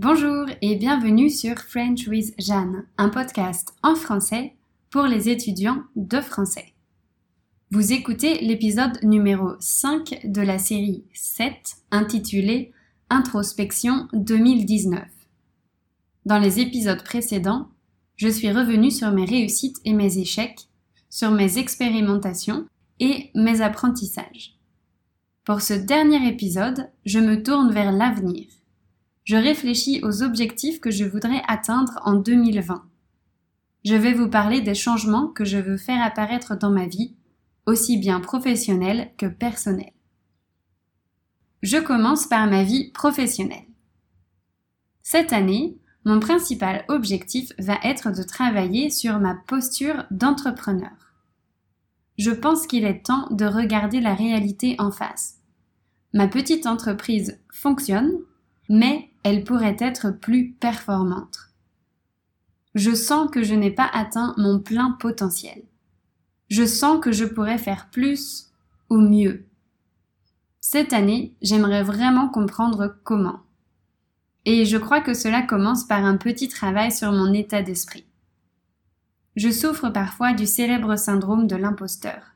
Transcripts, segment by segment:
Bonjour et bienvenue sur French with Jeanne, un podcast en français pour les étudiants de français. Vous écoutez l'épisode numéro 5 de la série 7 intitulée Introspection 2019. Dans les épisodes précédents, je suis revenue sur mes réussites et mes échecs, sur mes expérimentations et mes apprentissages. Pour ce dernier épisode, je me tourne vers l'avenir je réfléchis aux objectifs que je voudrais atteindre en 2020. Je vais vous parler des changements que je veux faire apparaître dans ma vie, aussi bien professionnelle que personnelle. Je commence par ma vie professionnelle. Cette année, mon principal objectif va être de travailler sur ma posture d'entrepreneur. Je pense qu'il est temps de regarder la réalité en face. Ma petite entreprise fonctionne, mais elle pourrait être plus performante. Je sens que je n'ai pas atteint mon plein potentiel. Je sens que je pourrais faire plus ou mieux. Cette année, j'aimerais vraiment comprendre comment. Et je crois que cela commence par un petit travail sur mon état d'esprit. Je souffre parfois du célèbre syndrome de l'imposteur.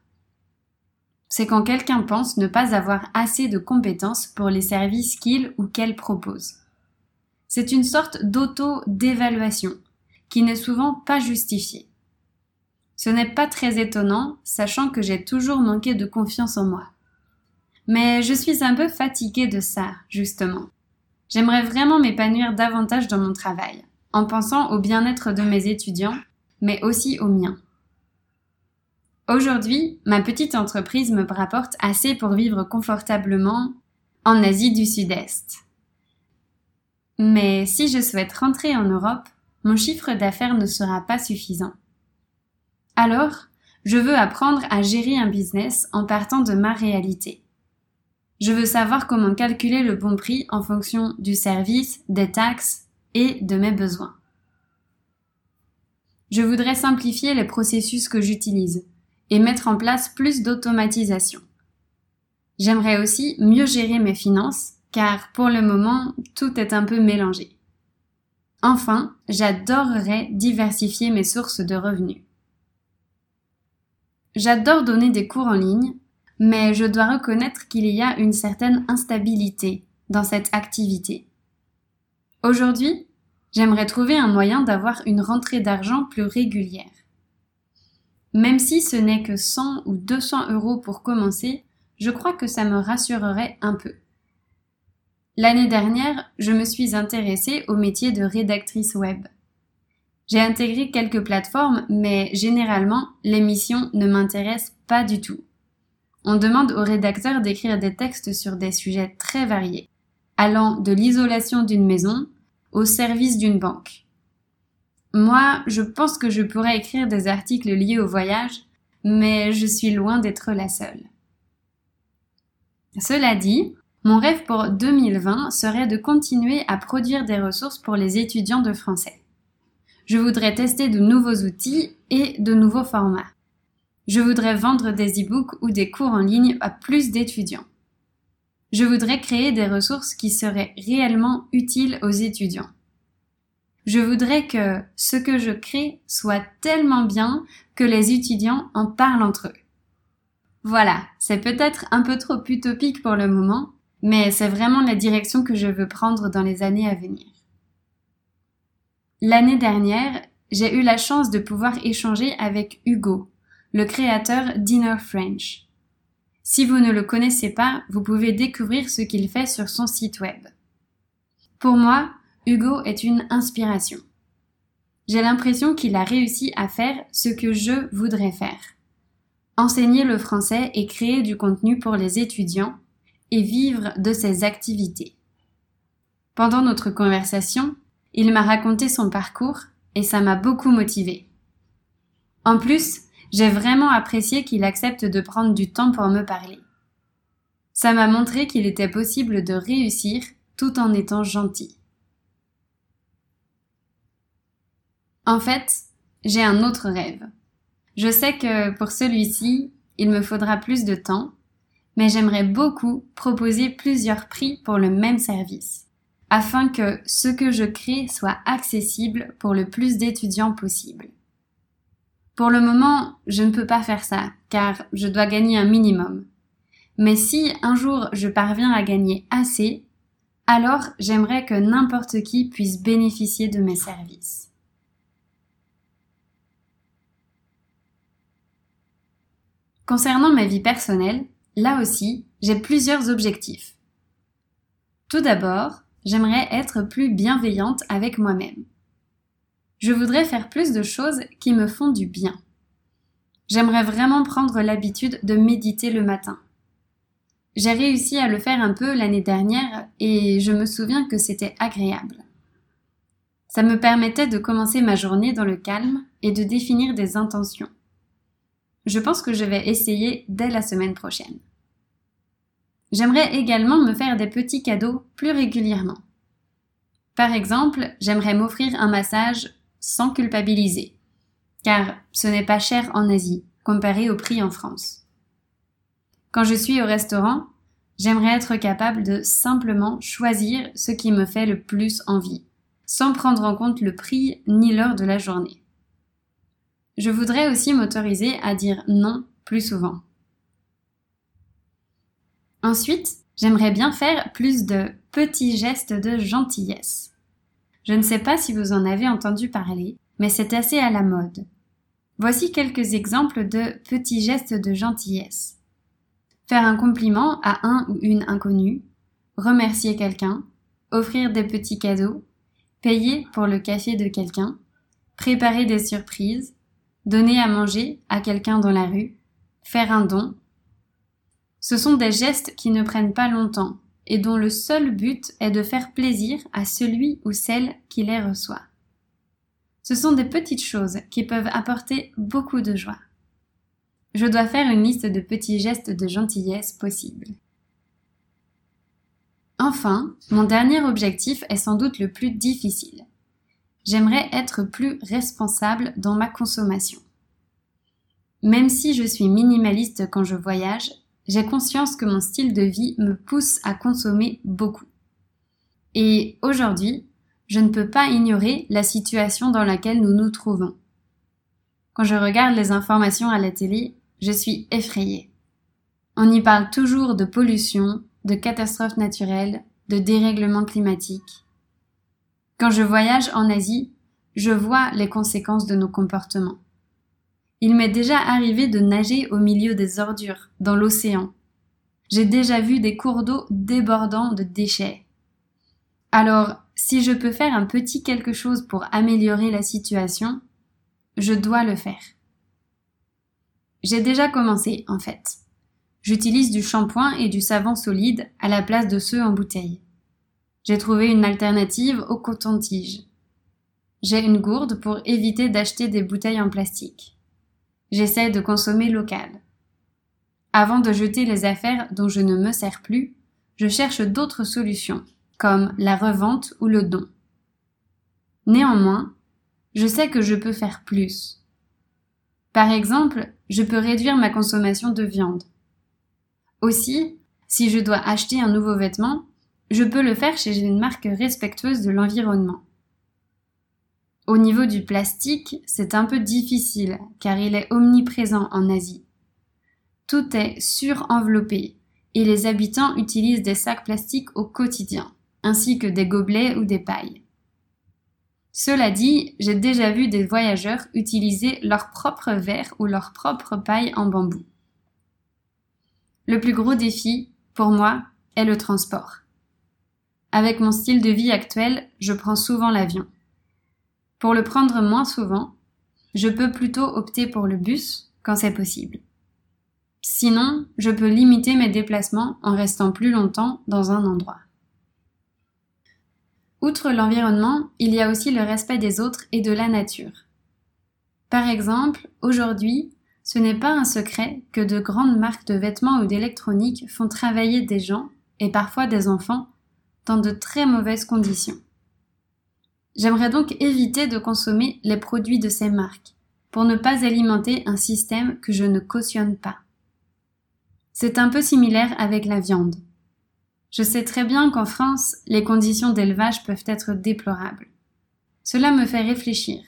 C'est quand quelqu'un pense ne pas avoir assez de compétences pour les services qu'il ou qu'elle propose. C'est une sorte d'auto-dévaluation qui n'est souvent pas justifiée. Ce n'est pas très étonnant, sachant que j'ai toujours manqué de confiance en moi. Mais je suis un peu fatiguée de ça, justement. J'aimerais vraiment m'épanouir davantage dans mon travail, en pensant au bien-être de mes étudiants, mais aussi au mien. Aujourd'hui, ma petite entreprise me rapporte assez pour vivre confortablement en Asie du Sud-Est. Mais si je souhaite rentrer en Europe, mon chiffre d'affaires ne sera pas suffisant. Alors, je veux apprendre à gérer un business en partant de ma réalité. Je veux savoir comment calculer le bon prix en fonction du service, des taxes et de mes besoins. Je voudrais simplifier les processus que j'utilise et mettre en place plus d'automatisation. J'aimerais aussi mieux gérer mes finances car pour le moment, tout est un peu mélangé. Enfin, j'adorerais diversifier mes sources de revenus. J'adore donner des cours en ligne, mais je dois reconnaître qu'il y a une certaine instabilité dans cette activité. Aujourd'hui, j'aimerais trouver un moyen d'avoir une rentrée d'argent plus régulière. Même si ce n'est que 100 ou 200 euros pour commencer, je crois que ça me rassurerait un peu. L'année dernière, je me suis intéressée au métier de rédactrice web. J'ai intégré quelques plateformes, mais généralement, les missions ne m'intéressent pas du tout. On demande aux rédacteurs d'écrire des textes sur des sujets très variés, allant de l'isolation d'une maison au service d'une banque. Moi, je pense que je pourrais écrire des articles liés au voyage, mais je suis loin d'être la seule. Cela dit, mon rêve pour 2020 serait de continuer à produire des ressources pour les étudiants de français. Je voudrais tester de nouveaux outils et de nouveaux formats. Je voudrais vendre des e-books ou des cours en ligne à plus d'étudiants. Je voudrais créer des ressources qui seraient réellement utiles aux étudiants. Je voudrais que ce que je crée soit tellement bien que les étudiants en parlent entre eux. Voilà, c'est peut-être un peu trop utopique pour le moment, mais c'est vraiment la direction que je veux prendre dans les années à venir. L'année dernière, j'ai eu la chance de pouvoir échanger avec Hugo, le créateur d'Inner French. Si vous ne le connaissez pas, vous pouvez découvrir ce qu'il fait sur son site web. Pour moi, Hugo est une inspiration. J'ai l'impression qu'il a réussi à faire ce que je voudrais faire. Enseigner le français et créer du contenu pour les étudiants et vivre de ses activités. Pendant notre conversation, il m'a raconté son parcours et ça m'a beaucoup motivé. En plus, j'ai vraiment apprécié qu'il accepte de prendre du temps pour me parler. Ça m'a montré qu'il était possible de réussir tout en étant gentil. En fait, j'ai un autre rêve. Je sais que pour celui-ci, il me faudra plus de temps, mais j'aimerais beaucoup proposer plusieurs prix pour le même service, afin que ce que je crée soit accessible pour le plus d'étudiants possible. Pour le moment, je ne peux pas faire ça, car je dois gagner un minimum. Mais si un jour je parviens à gagner assez, alors j'aimerais que n'importe qui puisse bénéficier de mes services. Concernant ma vie personnelle, là aussi, j'ai plusieurs objectifs. Tout d'abord, j'aimerais être plus bienveillante avec moi-même. Je voudrais faire plus de choses qui me font du bien. J'aimerais vraiment prendre l'habitude de méditer le matin. J'ai réussi à le faire un peu l'année dernière et je me souviens que c'était agréable. Ça me permettait de commencer ma journée dans le calme et de définir des intentions. Je pense que je vais essayer dès la semaine prochaine. J'aimerais également me faire des petits cadeaux plus régulièrement. Par exemple, j'aimerais m'offrir un massage sans culpabiliser, car ce n'est pas cher en Asie comparé au prix en France. Quand je suis au restaurant, j'aimerais être capable de simplement choisir ce qui me fait le plus envie, sans prendre en compte le prix ni l'heure de la journée. Je voudrais aussi m'autoriser à dire non plus souvent. Ensuite, j'aimerais bien faire plus de petits gestes de gentillesse. Je ne sais pas si vous en avez entendu parler, mais c'est assez à la mode. Voici quelques exemples de petits gestes de gentillesse. Faire un compliment à un ou une inconnue, remercier quelqu'un, offrir des petits cadeaux, payer pour le café de quelqu'un, préparer des surprises, donner à manger à quelqu'un dans la rue, faire un don, ce sont des gestes qui ne prennent pas longtemps et dont le seul but est de faire plaisir à celui ou celle qui les reçoit. Ce sont des petites choses qui peuvent apporter beaucoup de joie. Je dois faire une liste de petits gestes de gentillesse possibles. Enfin, mon dernier objectif est sans doute le plus difficile. J'aimerais être plus responsable dans ma consommation. Même si je suis minimaliste quand je voyage, j'ai conscience que mon style de vie me pousse à consommer beaucoup. Et aujourd'hui, je ne peux pas ignorer la situation dans laquelle nous nous trouvons. Quand je regarde les informations à la télé, je suis effrayée. On y parle toujours de pollution, de catastrophes naturelles, de dérèglement climatique. Quand je voyage en Asie, je vois les conséquences de nos comportements. Il m'est déjà arrivé de nager au milieu des ordures, dans l'océan. J'ai déjà vu des cours d'eau débordant de déchets. Alors, si je peux faire un petit quelque chose pour améliorer la situation, je dois le faire. J'ai déjà commencé, en fait. J'utilise du shampoing et du savon solide à la place de ceux en bouteille. J'ai trouvé une alternative au coton-tige. J'ai une gourde pour éviter d'acheter des bouteilles en plastique j'essaie de consommer local. Avant de jeter les affaires dont je ne me sers plus, je cherche d'autres solutions, comme la revente ou le don. Néanmoins, je sais que je peux faire plus. Par exemple, je peux réduire ma consommation de viande. Aussi, si je dois acheter un nouveau vêtement, je peux le faire chez une marque respectueuse de l'environnement. Au niveau du plastique, c'est un peu difficile car il est omniprésent en Asie. Tout est surenveloppé et les habitants utilisent des sacs plastiques au quotidien, ainsi que des gobelets ou des pailles. Cela dit, j'ai déjà vu des voyageurs utiliser leur propre verre ou leur propre paille en bambou. Le plus gros défi, pour moi, est le transport. Avec mon style de vie actuel, je prends souvent l'avion. Pour le prendre moins souvent, je peux plutôt opter pour le bus quand c'est possible. Sinon, je peux limiter mes déplacements en restant plus longtemps dans un endroit. Outre l'environnement, il y a aussi le respect des autres et de la nature. Par exemple, aujourd'hui, ce n'est pas un secret que de grandes marques de vêtements ou d'électronique font travailler des gens, et parfois des enfants, dans de très mauvaises conditions. J'aimerais donc éviter de consommer les produits de ces marques pour ne pas alimenter un système que je ne cautionne pas. C'est un peu similaire avec la viande. Je sais très bien qu'en France, les conditions d'élevage peuvent être déplorables. Cela me fait réfléchir.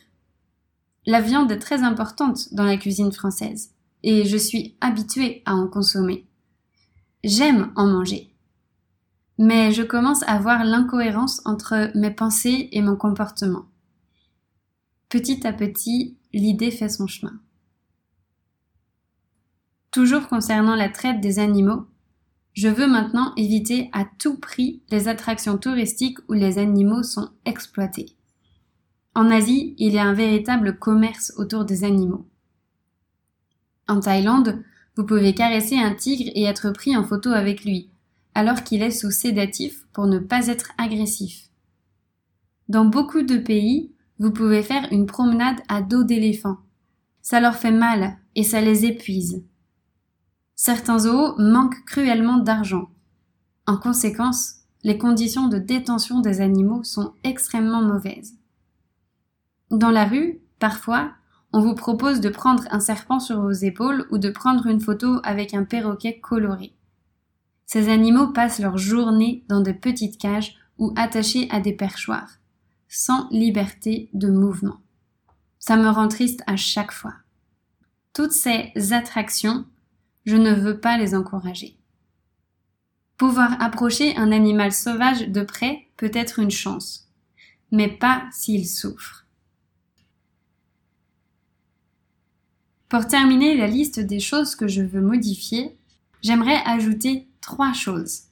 La viande est très importante dans la cuisine française, et je suis habituée à en consommer. J'aime en manger. Mais je commence à voir l'incohérence entre mes pensées et mon comportement. Petit à petit, l'idée fait son chemin. Toujours concernant la traite des animaux, je veux maintenant éviter à tout prix les attractions touristiques où les animaux sont exploités. En Asie, il y a un véritable commerce autour des animaux. En Thaïlande, vous pouvez caresser un tigre et être pris en photo avec lui, alors qu'il est sous sédatif pour ne pas être agressif. Dans beaucoup de pays, vous pouvez faire une promenade à dos d'éléphant. Ça leur fait mal et ça les épuise. Certains zoos manquent cruellement d'argent. En conséquence, les conditions de détention des animaux sont extrêmement mauvaises. Dans la rue, parfois, on vous propose de prendre un serpent sur vos épaules ou de prendre une photo avec un perroquet coloré. Ces animaux passent leur journée dans de petites cages ou attachés à des perchoirs, sans liberté de mouvement. Ça me rend triste à chaque fois. Toutes ces attractions je ne veux pas les encourager. Pouvoir approcher un animal sauvage de près peut être une chance, mais pas s'il souffre. Pour terminer la liste des choses que je veux modifier, j'aimerais ajouter trois choses.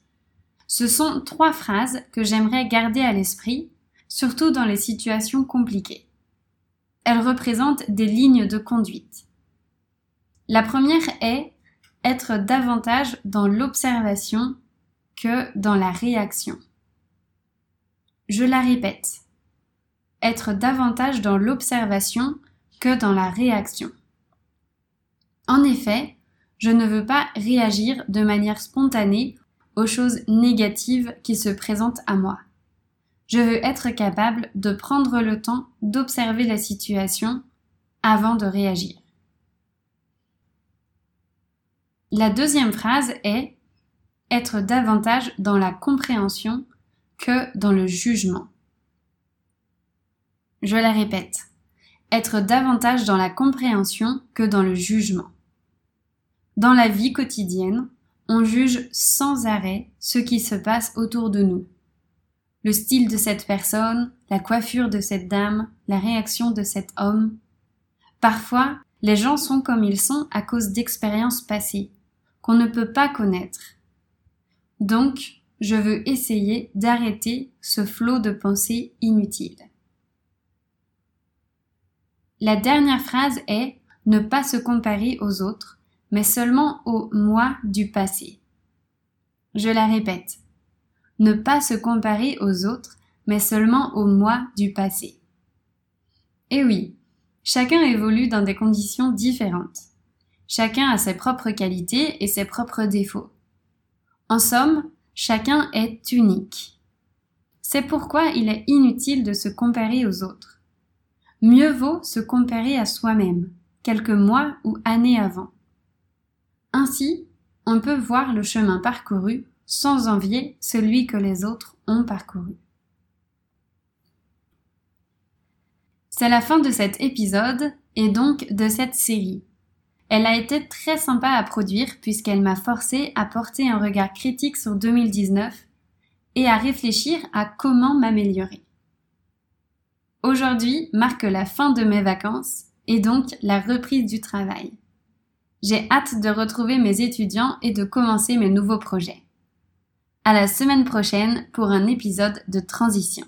Ce sont trois phrases que j'aimerais garder à l'esprit, surtout dans les situations compliquées. Elles représentent des lignes de conduite. La première est être davantage dans l'observation que dans la réaction. Je la répète. Être davantage dans l'observation que dans la réaction. En effet, je ne veux pas réagir de manière spontanée aux choses négatives qui se présentent à moi. Je veux être capable de prendre le temps d'observer la situation avant de réagir. La deuxième phrase est être davantage dans la compréhension que dans le jugement. Je la répète. Être davantage dans la compréhension que dans le jugement. Dans la vie quotidienne, on juge sans arrêt ce qui se passe autour de nous. Le style de cette personne, la coiffure de cette dame, la réaction de cet homme. Parfois, les gens sont comme ils sont à cause d'expériences passées qu'on ne peut pas connaître. Donc, je veux essayer d'arrêter ce flot de pensées inutiles. La dernière phrase est ne pas se comparer aux autres, mais seulement au moi du passé. Je la répète. Ne pas se comparer aux autres, mais seulement au moi du passé. Et oui, chacun évolue dans des conditions différentes. Chacun a ses propres qualités et ses propres défauts. En somme, chacun est unique. C'est pourquoi il est inutile de se comparer aux autres. Mieux vaut se comparer à soi-même, quelques mois ou années avant. Ainsi, on peut voir le chemin parcouru sans envier celui que les autres ont parcouru. C'est la fin de cet épisode et donc de cette série. Elle a été très sympa à produire puisqu'elle m'a forcé à porter un regard critique sur 2019 et à réfléchir à comment m'améliorer. Aujourd'hui marque la fin de mes vacances et donc la reprise du travail. J'ai hâte de retrouver mes étudiants et de commencer mes nouveaux projets. À la semaine prochaine pour un épisode de transition.